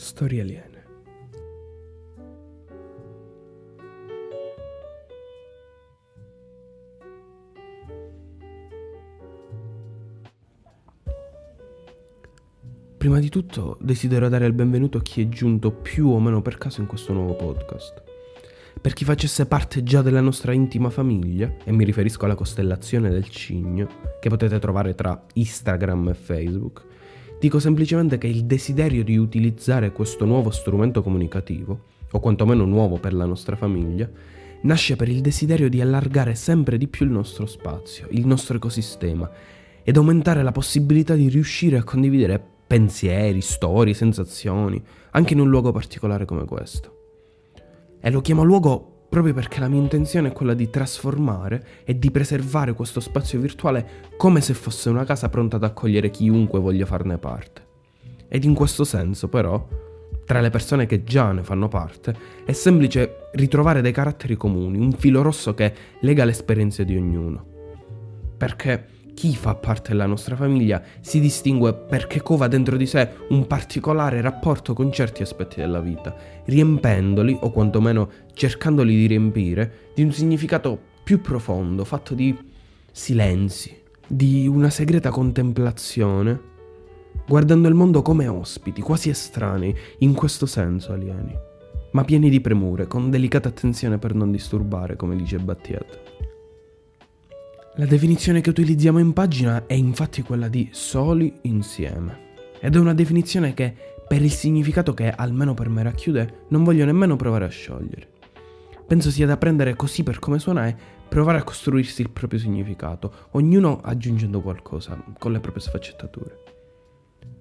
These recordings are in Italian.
Storie aliene. Prima di tutto desidero dare il benvenuto a chi è giunto più o meno per caso in questo nuovo podcast. Per chi facesse parte già della nostra intima famiglia, e mi riferisco alla costellazione del cigno, che potete trovare tra Instagram e Facebook, dico semplicemente che il desiderio di utilizzare questo nuovo strumento comunicativo, o quantomeno nuovo per la nostra famiglia, nasce per il desiderio di allargare sempre di più il nostro spazio, il nostro ecosistema, ed aumentare la possibilità di riuscire a condividere pensieri, storie, sensazioni, anche in un luogo particolare come questo. E lo chiamo luogo proprio perché la mia intenzione è quella di trasformare e di preservare questo spazio virtuale come se fosse una casa pronta ad accogliere chiunque voglia farne parte. Ed in questo senso, però, tra le persone che già ne fanno parte, è semplice ritrovare dei caratteri comuni, un filo rosso che lega le esperienze di ognuno. Perché chi fa parte della nostra famiglia si distingue perché cova dentro di sé un particolare rapporto con certi aspetti della vita, riempendoli, o quantomeno cercandoli di riempire, di un significato più profondo, fatto di silenzi, di una segreta contemplazione, guardando il mondo come ospiti, quasi estranei, in questo senso alieni, ma pieni di premure, con delicata attenzione per non disturbare, come dice Battiat. La definizione che utilizziamo in pagina è infatti quella di soli insieme. Ed è una definizione che, per il significato che almeno per me racchiude, non voglio nemmeno provare a sciogliere. Penso sia da prendere così per come suona e provare a costruirsi il proprio significato, ognuno aggiungendo qualcosa, con le proprie sfaccettature.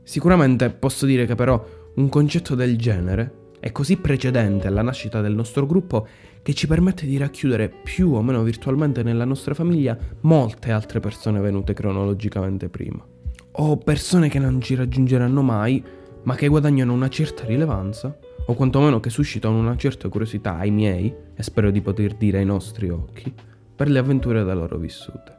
Sicuramente posso dire che però un concetto del genere è così precedente alla nascita del nostro gruppo che ci permette di racchiudere più o meno virtualmente nella nostra famiglia molte altre persone venute cronologicamente prima. O persone che non ci raggiungeranno mai, ma che guadagnano una certa rilevanza, o quantomeno che suscitano una certa curiosità ai miei, e spero di poter dire ai nostri occhi, per le avventure da loro vissute.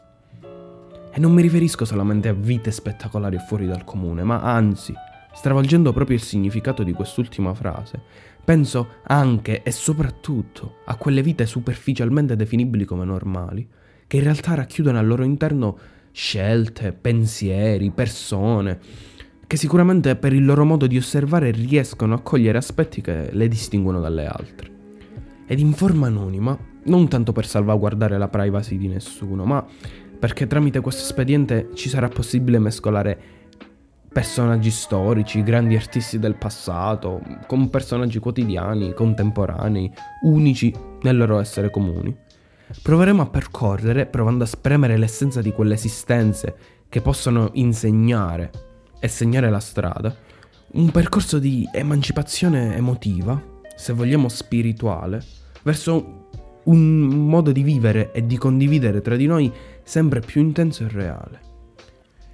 E non mi riferisco solamente a vite spettacolari fuori dal comune, ma anzi stravolgendo proprio il significato di quest'ultima frase, penso anche e soprattutto a quelle vite superficialmente definibili come normali, che in realtà racchiudono al loro interno scelte, pensieri, persone, che sicuramente per il loro modo di osservare riescono a cogliere aspetti che le distinguono dalle altre. Ed in forma anonima, non tanto per salvaguardare la privacy di nessuno, ma perché tramite questo espediente ci sarà possibile mescolare personaggi storici, grandi artisti del passato, con personaggi quotidiani, contemporanei, unici nel loro essere comuni. Proveremo a percorrere, provando a spremere l'essenza di quelle esistenze che possono insegnare e segnare la strada, un percorso di emancipazione emotiva, se vogliamo spirituale, verso un modo di vivere e di condividere tra di noi sempre più intenso e reale.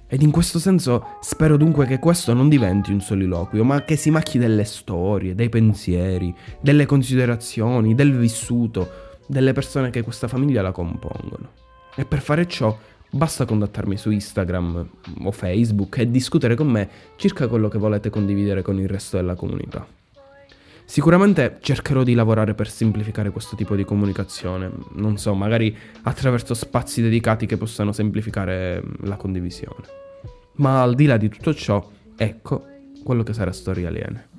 Ed in questo senso spero dunque che questo non diventi un soliloquio, ma che si macchi delle storie, dei pensieri, delle considerazioni, del vissuto, delle persone che questa famiglia la compongono. E per fare ciò basta contattarmi su Instagram o Facebook e discutere con me circa quello che volete condividere con il resto della comunità. Sicuramente cercherò di lavorare per semplificare questo tipo di comunicazione, non so, magari attraverso spazi dedicati che possano semplificare la condivisione. Ma al di là di tutto ciò, ecco quello che sarà Storie Aliene.